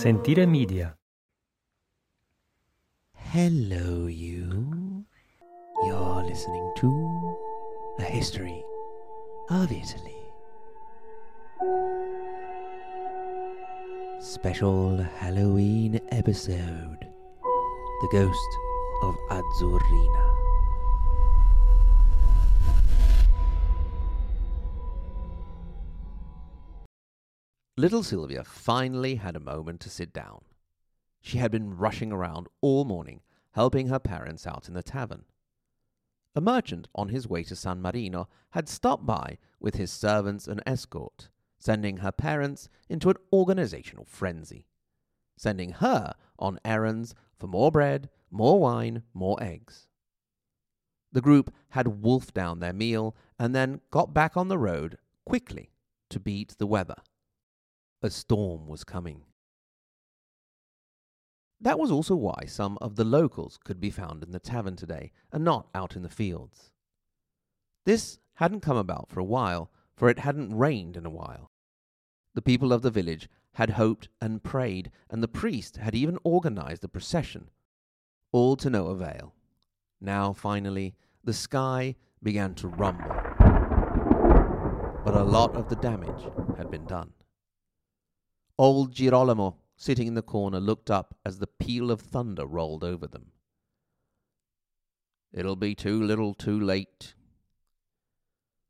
Sentire Media. Hello, you. You're listening to A History of Italy. Special Halloween episode The Ghost of Azzurrina. Little Sylvia finally had a moment to sit down. She had been rushing around all morning, helping her parents out in the tavern. A merchant on his way to San Marino had stopped by with his servants and escort, sending her parents into an organizational frenzy, sending her on errands for more bread, more wine, more eggs. The group had wolfed down their meal and then got back on the road quickly to beat the weather. A storm was coming. That was also why some of the locals could be found in the tavern today and not out in the fields. This hadn't come about for a while, for it hadn't rained in a while. The people of the village had hoped and prayed, and the priest had even organized a procession, all to no avail. Now, finally, the sky began to rumble, but a lot of the damage had been done. Old Girolamo, sitting in the corner, looked up as the peal of thunder rolled over them. It'll be too little too late.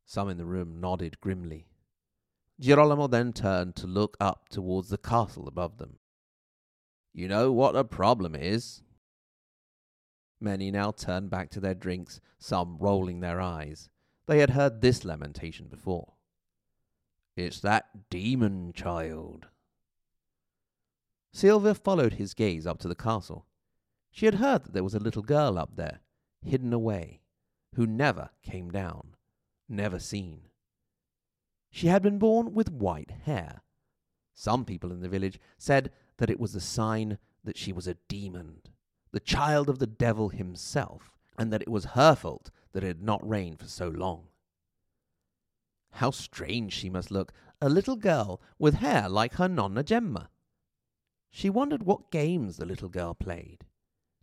Some in the room nodded grimly. Girolamo then turned to look up towards the castle above them. You know what a problem is? Many now turned back to their drinks, some rolling their eyes. They had heard this lamentation before. It's that demon child. Sylvia followed his gaze up to the castle. She had heard that there was a little girl up there, hidden away, who never came down, never seen. She had been born with white hair. Some people in the village said that it was a sign that she was a demon, the child of the devil himself, and that it was her fault that it had not rained for so long. How strange she must look, a little girl with hair like her nonna Gemma. She wondered what games the little girl played.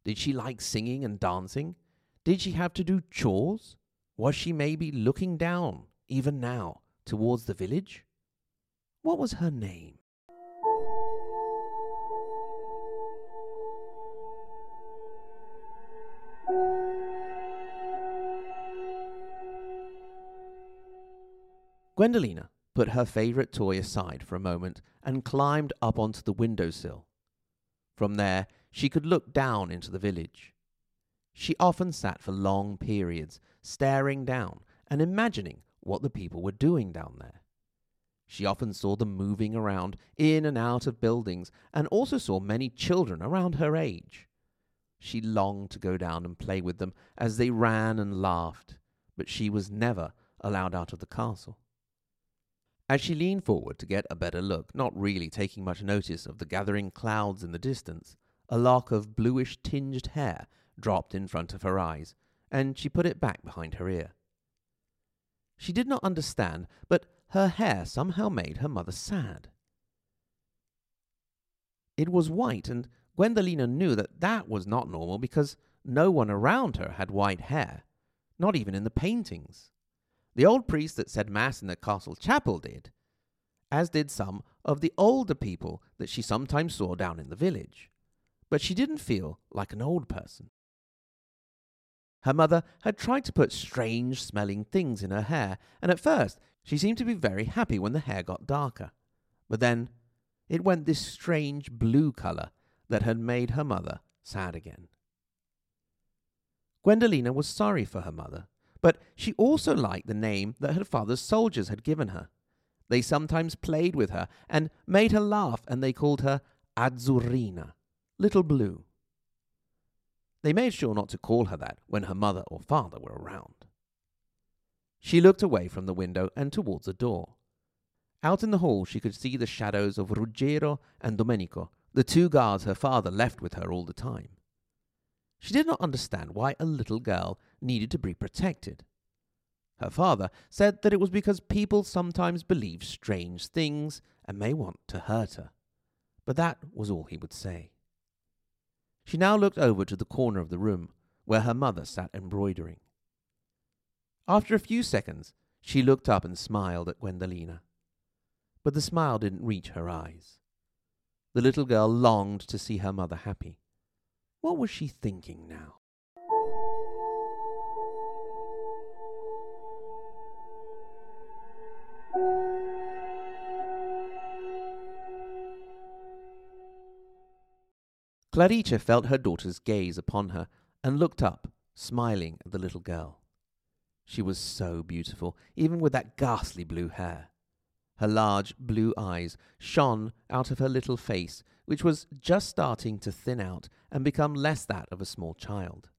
Did she like singing and dancing? Did she have to do chores? Was she maybe looking down, even now, towards the village? What was her name? Gwendalina put her favorite toy aside for a moment and climbed up onto the window sill. From there, she could look down into the village. She often sat for long periods, staring down and imagining what the people were doing down there. She often saw them moving around in and out of buildings and also saw many children around her age. She longed to go down and play with them as they ran and laughed, but she was never allowed out of the castle. As she leaned forward to get a better look, not really taking much notice of the gathering clouds in the distance, a lock of bluish tinged hair dropped in front of her eyes, and she put it back behind her ear. She did not understand, but her hair somehow made her mother sad. It was white, and Gwendalina knew that that was not normal because no one around her had white hair, not even in the paintings. The old priest that said Mass in the castle chapel did, as did some of the older people that she sometimes saw down in the village. But she didn't feel like an old person. Her mother had tried to put strange smelling things in her hair, and at first she seemed to be very happy when the hair got darker. But then it went this strange blue colour that had made her mother sad again. Gwendalina was sorry for her mother but she also liked the name that her father's soldiers had given her. They sometimes played with her and made her laugh, and they called her Azzurrina, Little Blue. They made sure not to call her that when her mother or father were around. She looked away from the window and towards the door. Out in the hall she could see the shadows of Ruggiero and Domenico, the two guards her father left with her all the time. She did not understand why a little girl needed to be protected. Her father said that it was because people sometimes believe strange things and may want to hurt her. but that was all he would say. She now looked over to the corner of the room where her mother sat embroidering. After a few seconds, she looked up and smiled at Gwendalina. But the smile didn't reach her eyes. The little girl longed to see her mother happy. What was she thinking now? Clarita felt her daughter's gaze upon her and looked up, smiling at the little girl. She was so beautiful, even with that ghastly blue hair. Her large blue eyes shone out of her little face, which was just starting to thin out and become less that of a small child.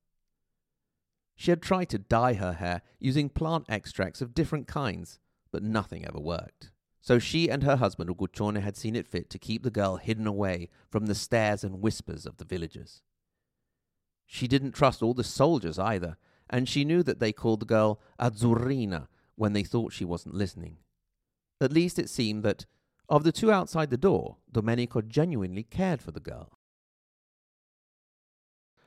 She had tried to dye her hair using plant extracts of different kinds, but nothing ever worked. So she and her husband Uguccione had seen it fit to keep the girl hidden away from the stares and whispers of the villagers. She didn't trust all the soldiers either, and she knew that they called the girl Azzurrina when they thought she wasn't listening. At least it seemed that, of the two outside the door, Domenico genuinely cared for the girl.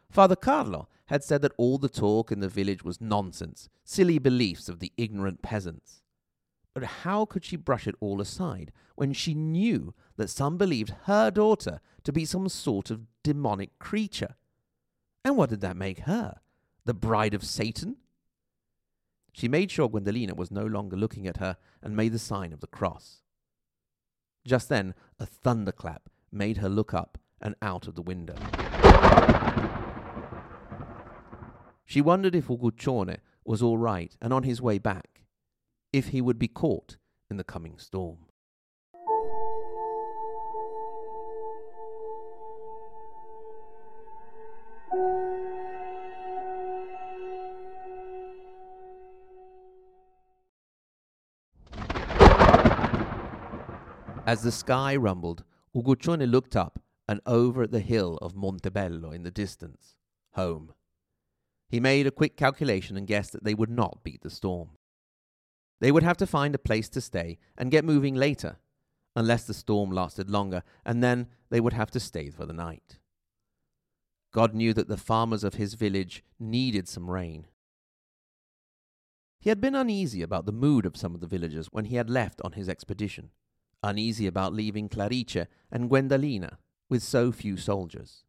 Father Carlo had said that all the talk in the village was nonsense, silly beliefs of the ignorant peasants. But how could she brush it all aside when she knew that some believed her daughter to be some sort of demonic creature? And what did that make her? The bride of Satan? She made sure Gwendalina was no longer looking at her and made the sign of the cross. Just then, a thunderclap made her look up and out of the window. She wondered if Uguccione was all right and on his way back if he would be caught in the coming storm. As the sky rumbled, Uguccione looked up and over at the hill of Montebello in the distance. Home. He made a quick calculation and guessed that they would not beat the storm. They would have to find a place to stay and get moving later, unless the storm lasted longer, and then they would have to stay for the night. God knew that the farmers of his village needed some rain. He had been uneasy about the mood of some of the villagers when he had left on his expedition, uneasy about leaving Clarice and Gwendalina with so few soldiers.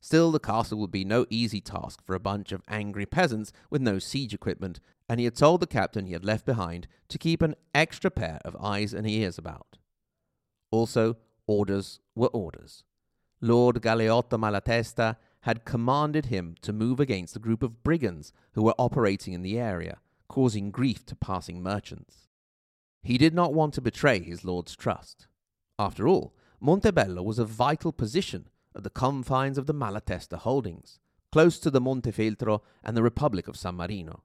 Still, the castle would be no easy task for a bunch of angry peasants with no siege equipment, and he had told the captain he had left behind to keep an extra pair of eyes and ears about. Also, orders were orders. Lord Galeotto Malatesta had commanded him to move against the group of brigands who were operating in the area, causing grief to passing merchants. He did not want to betray his lord's trust. After all, Montebello was a vital position at the confines of the Malatesta holdings, close to the Montefeltro and the Republic of San Marino.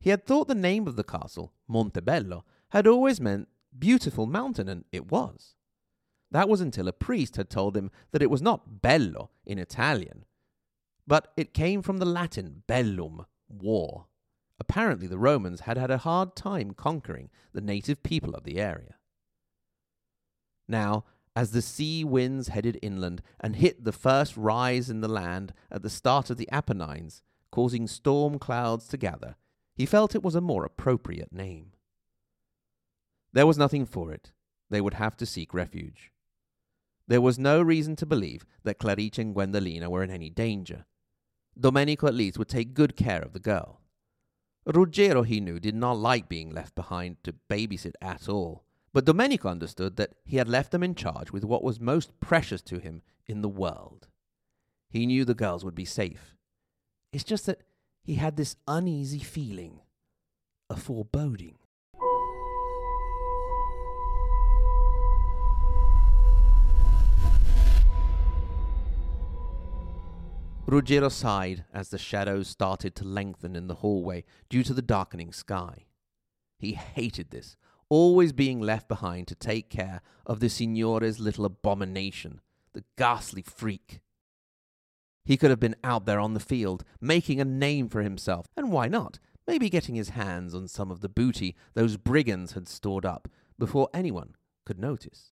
He had thought the name of the castle, Montebello, had always meant beautiful mountain, and it was. That was until a priest had told him that it was not bello in Italian, but it came from the Latin bellum, war. Apparently, the Romans had had a hard time conquering the native people of the area. Now, as the sea winds headed inland and hit the first rise in the land at the start of the Apennines, causing storm clouds to gather, he felt it was a more appropriate name. There was nothing for it. They would have to seek refuge. There was no reason to believe that Clarice and Gwendalina were in any danger. Domenico at least would take good care of the girl. Ruggiero, he knew, did not like being left behind to babysit at all, but Domenico understood that he had left them in charge with what was most precious to him in the world. He knew the girls would be safe. It's just that he had this uneasy feeling, a foreboding. Ruggiero sighed as the shadows started to lengthen in the hallway due to the darkening sky. He hated this, always being left behind to take care of the signore's little abomination, the ghastly freak. He could have been out there on the field, making a name for himself, and why not? Maybe getting his hands on some of the booty those brigands had stored up before anyone could notice.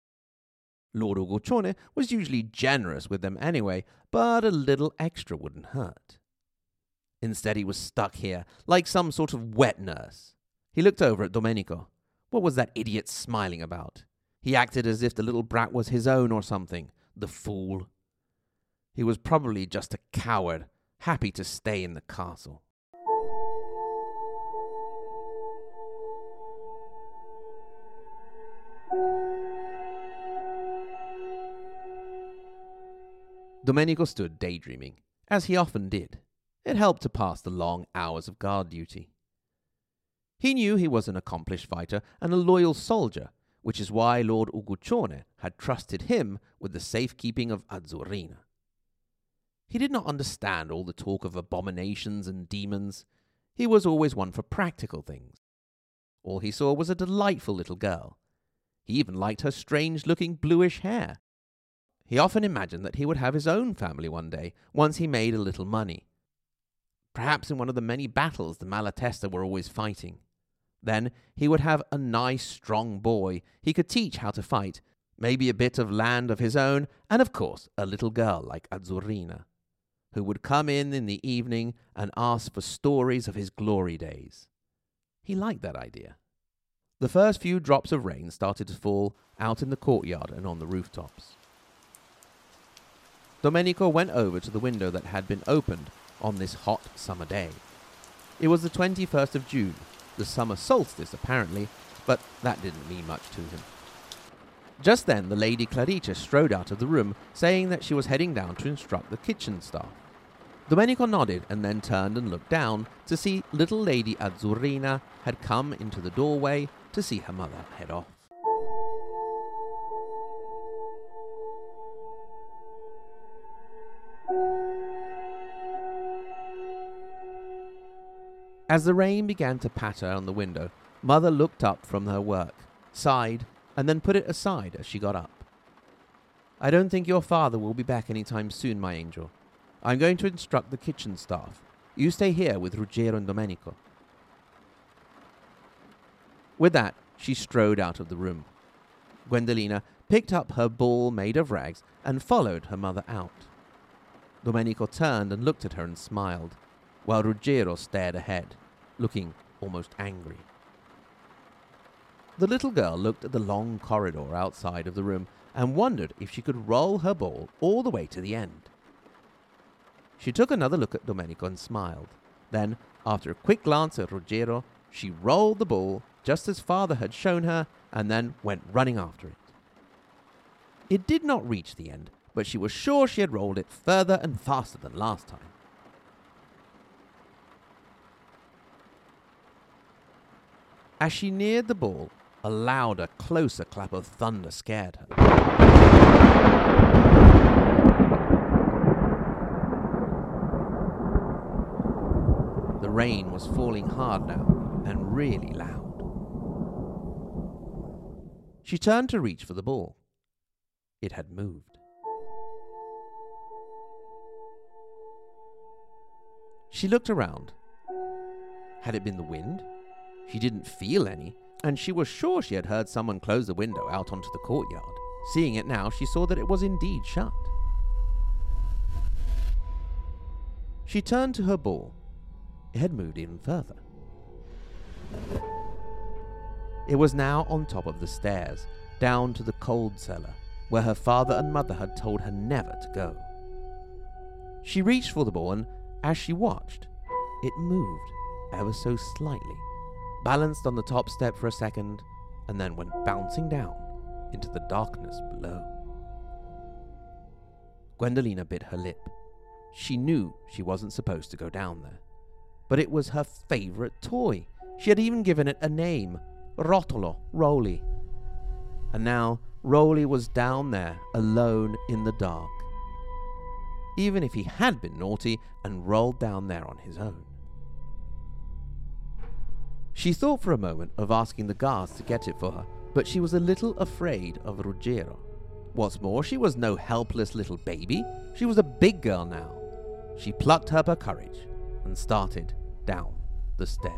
Lord Uguccione was usually generous with them anyway, but a little extra wouldn't hurt. Instead, he was stuck here, like some sort of wet nurse. He looked over at Domenico. What was that idiot smiling about? He acted as if the little brat was his own or something. The fool. He was probably just a coward, happy to stay in the castle. Domenico stood daydreaming, as he often did. It helped to pass the long hours of guard duty. He knew he was an accomplished fighter and a loyal soldier, which is why Lord Uguccione had trusted him with the safekeeping of Azzurrina. He did not understand all the talk of abominations and demons. He was always one for practical things. All he saw was a delightful little girl. He even liked her strange looking bluish hair. He often imagined that he would have his own family one day, once he made a little money. Perhaps in one of the many battles the Malatesta were always fighting. Then he would have a nice, strong boy he could teach how to fight, maybe a bit of land of his own, and of course a little girl like Azzurrina, who would come in in the evening and ask for stories of his glory days. He liked that idea. The first few drops of rain started to fall out in the courtyard and on the rooftops. Domenico went over to the window that had been opened on this hot summer day. It was the 21st of June, the summer solstice apparently, but that didn't mean much to him. Just then, the Lady Clarice strode out of the room, saying that she was heading down to instruct the kitchen staff. Domenico nodded and then turned and looked down to see little Lady Azzurrina had come into the doorway to see her mother head off. As the rain began to patter on the window, Mother looked up from her work, sighed, and then put it aside as she got up. I don't think your father will be back any time soon, my angel. I'm going to instruct the kitchen staff. You stay here with Ruggiero and Domenico. With that, she strode out of the room. Gwendalina picked up her ball made of rags and followed her mother out. Domenico turned and looked at her and smiled, while Ruggiero stared ahead looking almost angry. The little girl looked at the long corridor outside of the room and wondered if she could roll her ball all the way to the end. She took another look at Domenico and smiled. Then, after a quick glance at Ruggiero, she rolled the ball just as father had shown her and then went running after it. It did not reach the end, but she was sure she had rolled it further and faster than last time. As she neared the ball, a louder, closer clap of thunder scared her. The rain was falling hard now and really loud. She turned to reach for the ball. It had moved. She looked around. Had it been the wind? She didn't feel any, and she was sure she had heard someone close the window out onto the courtyard. Seeing it now, she saw that it was indeed shut. She turned to her ball. It had moved even further. It was now on top of the stairs, down to the cold cellar, where her father and mother had told her never to go. She reached for the ball, and as she watched, it moved ever so slightly balanced on the top step for a second, and then went bouncing down into the darkness below. Gwendalina bit her lip. She knew she wasn't supposed to go down there. But it was her favorite toy. She had even given it a name Rotolo, Roly. And now Roly was down there, alone in the dark. Even if he had been naughty and rolled down there on his own. She thought for a moment of asking the guards to get it for her, but she was a little afraid of Ruggiero. What's more, she was no helpless little baby. She was a big girl now. She plucked up her courage and started down the stairs.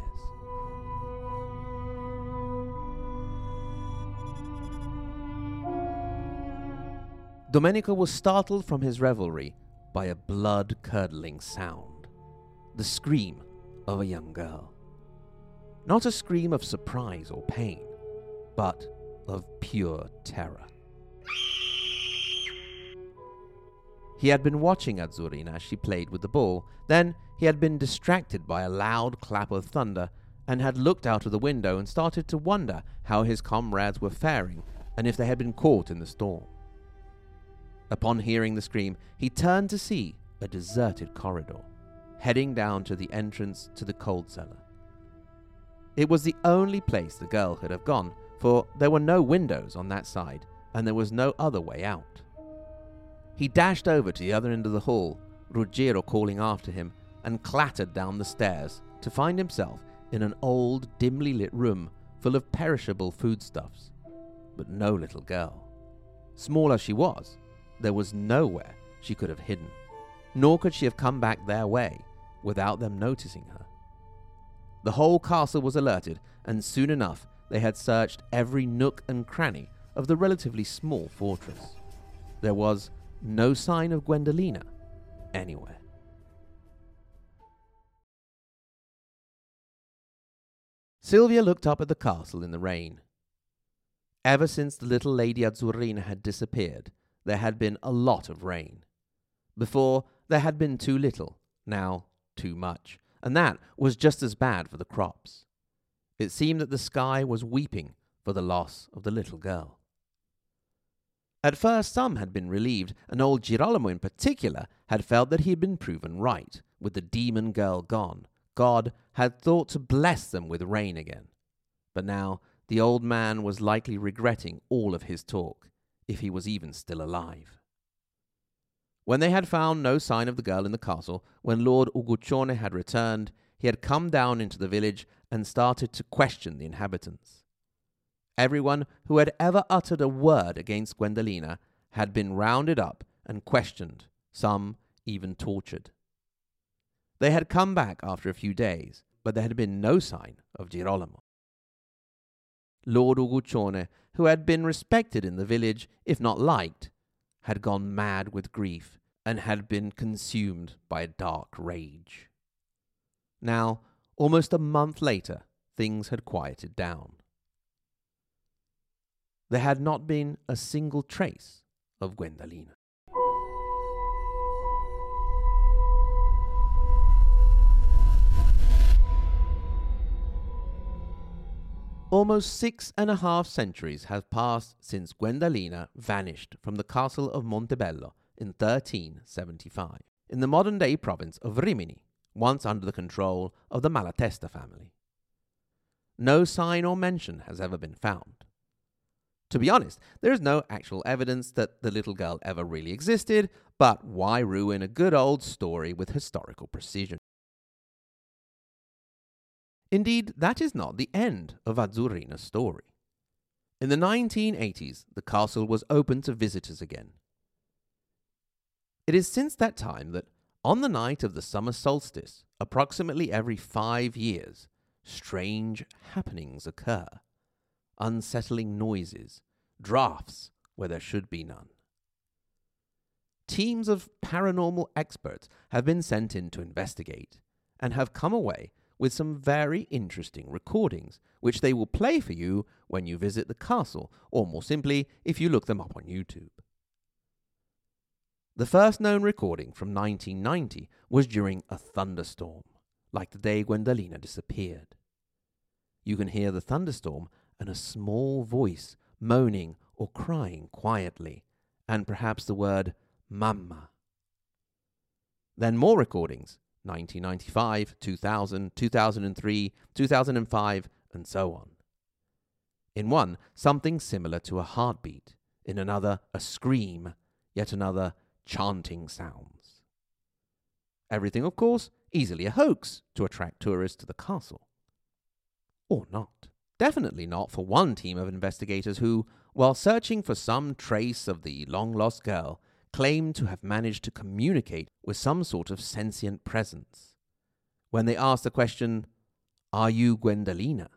Domenico was startled from his revelry by a blood curdling sound the scream of a young girl. Not a scream of surprise or pain, but of pure terror. He had been watching Azzurrina as she played with the ball. Then he had been distracted by a loud clap of thunder and had looked out of the window and started to wonder how his comrades were faring and if they had been caught in the storm. Upon hearing the scream, he turned to see a deserted corridor, heading down to the entrance to the cold cellar. It was the only place the girl could have gone, for there were no windows on that side, and there was no other way out. He dashed over to the other end of the hall, Ruggiero calling after him, and clattered down the stairs to find himself in an old, dimly lit room full of perishable foodstuffs, but no little girl. Small as she was, there was nowhere she could have hidden, nor could she have come back their way without them noticing her. The whole castle was alerted, and soon enough they had searched every nook and cranny of the relatively small fortress. There was no sign of Gwendalina anywhere. Sylvia looked up at the castle in the rain. Ever since the little Lady Azzurrina had disappeared, there had been a lot of rain. Before, there had been too little, now too much, and that was just as bad for the crops. It seemed that the sky was weeping for the loss of the little girl. At first, some had been relieved, and old Girolamo in particular had felt that he had been proven right. With the demon girl gone, God had thought to bless them with rain again. But now the old man was likely regretting all of his talk, if he was even still alive. When they had found no sign of the girl in the castle, when Lord Uguccione had returned, he had come down into the village and started to question the inhabitants. Everyone who had ever uttered a word against Gwendalina had been rounded up and questioned, some even tortured. They had come back after a few days, but there had been no sign of Girolamo. Lord Uguccione, who had been respected in the village, if not liked, had gone mad with grief and had been consumed by a dark rage. Now, almost a month later, things had quieted down. There had not been a single trace of Gwendalina. Almost six and a half centuries have passed since Gwendalina vanished from the castle of Montebello in 1375, in the modern day province of Rimini, once under the control of the Malatesta family. No sign or mention has ever been found. To be honest, there is no actual evidence that the little girl ever really existed, but why ruin a good old story with historical precision? Indeed, that is not the end of Azzurrina's story. In the 1980s, the castle was open to visitors again. It is since that time that, on the night of the summer solstice, approximately every five years, strange happenings occur unsettling noises, drafts where there should be none. Teams of paranormal experts have been sent in to investigate and have come away with some very interesting recordings, which they will play for you when you visit the castle, or more simply, if you look them up on YouTube. The first known recording from 1990 was during a thunderstorm, like the day Gwendalina disappeared. You can hear the thunderstorm and a small voice moaning or crying quietly, and perhaps the word Mamma. Then more recordings 1995, 2000, 2003, 2005, and so on. In one, something similar to a heartbeat. In another, a scream. Yet another, chanting sounds. Everything, of course, easily a hoax to attract tourists to the castle. Or not. Definitely not for one team of investigators who, while searching for some trace of the long lost girl, Claimed to have managed to communicate with some sort of sentient presence. When they asked the question, Are you Gwendalina?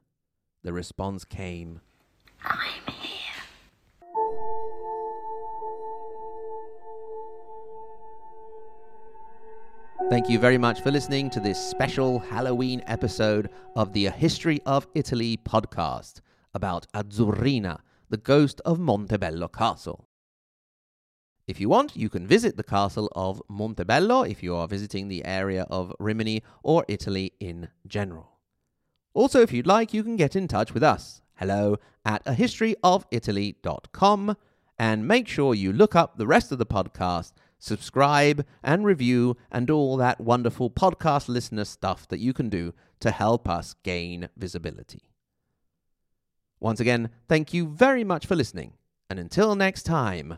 the response came, I'm here. Thank you very much for listening to this special Halloween episode of the History of Italy podcast about Azzurrina, the ghost of Montebello Castle. If you want, you can visit the castle of Montebello if you are visiting the area of Rimini or Italy in general. Also, if you'd like, you can get in touch with us. Hello at ahistoryofitaly.com and make sure you look up the rest of the podcast subscribe and review, and all that wonderful podcast listener stuff that you can do to help us gain visibility. Once again, thank you very much for listening, and until next time,